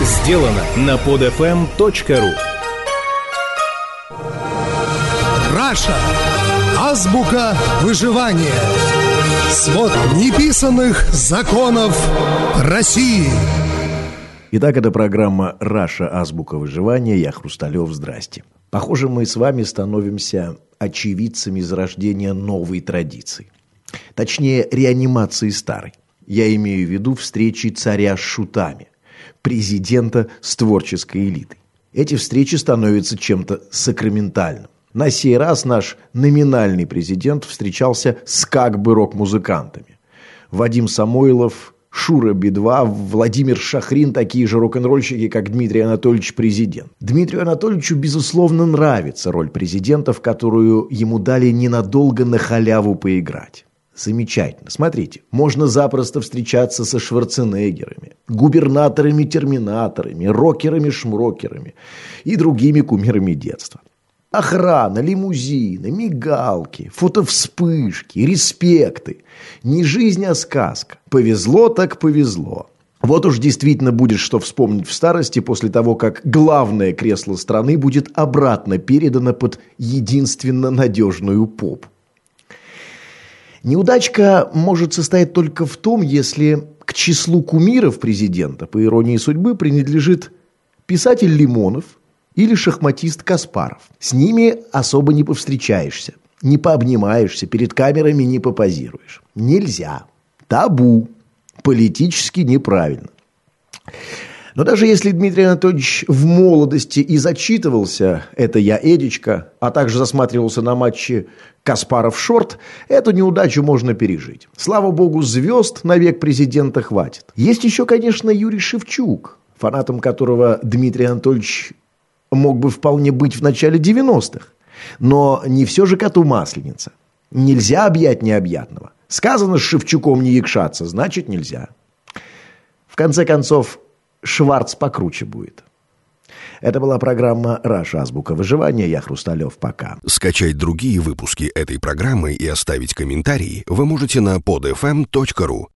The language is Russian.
сделано на podfm.ru Раша. Азбука выживания. Свод неписанных законов России. Итак, это программа «Раша. Азбука выживания». Я Хрусталев. Здрасте. Похоже, мы с вами становимся очевидцами зарождения новой традиции. Точнее, реанимации старой. Я имею в виду встречи царя с шутами, президента с творческой элитой. Эти встречи становятся чем-то сакраментальным. На сей раз наш номинальный президент встречался с как бы рок-музыкантами. Вадим Самойлов, Шура Би-2, Владимир Шахрин, такие же рок-н-ролльщики, как Дмитрий Анатольевич президент. Дмитрию Анатольевичу, безусловно, нравится роль президента, в которую ему дали ненадолго на халяву поиграть. Замечательно. Смотрите, можно запросто встречаться со Шварценеггерами, губернаторами-терминаторами, рокерами-шмрокерами и другими кумирами детства. Охрана, лимузины, мигалки, фотовспышки, респекты. Не жизнь, а сказка. Повезло так повезло. Вот уж действительно будет что вспомнить в старости после того, как главное кресло страны будет обратно передано под единственно надежную попу. Неудачка может состоять только в том, если к числу кумиров президента, по иронии судьбы, принадлежит писатель Лимонов или шахматист Каспаров. С ними особо не повстречаешься, не пообнимаешься, перед камерами не попозируешь. Нельзя. Табу. Политически неправильно. Но даже если Дмитрий Анатольевич в молодости и зачитывался «Это я, Эдичка», а также засматривался на матчи Каспаров-Шорт, эту неудачу можно пережить. Слава богу, звезд на век президента хватит. Есть еще, конечно, Юрий Шевчук, фанатом которого Дмитрий Анатольевич мог бы вполне быть в начале 90-х. Но не все же коту масленица. Нельзя объять необъятного. Сказано с Шевчуком не якшаться, значит нельзя. В конце концов, Шварц покруче будет. Это была программа «Раша. Азбука выживания». Я Хрусталев. Пока. Скачать другие выпуски этой программы и оставить комментарии вы можете на podfm.ru.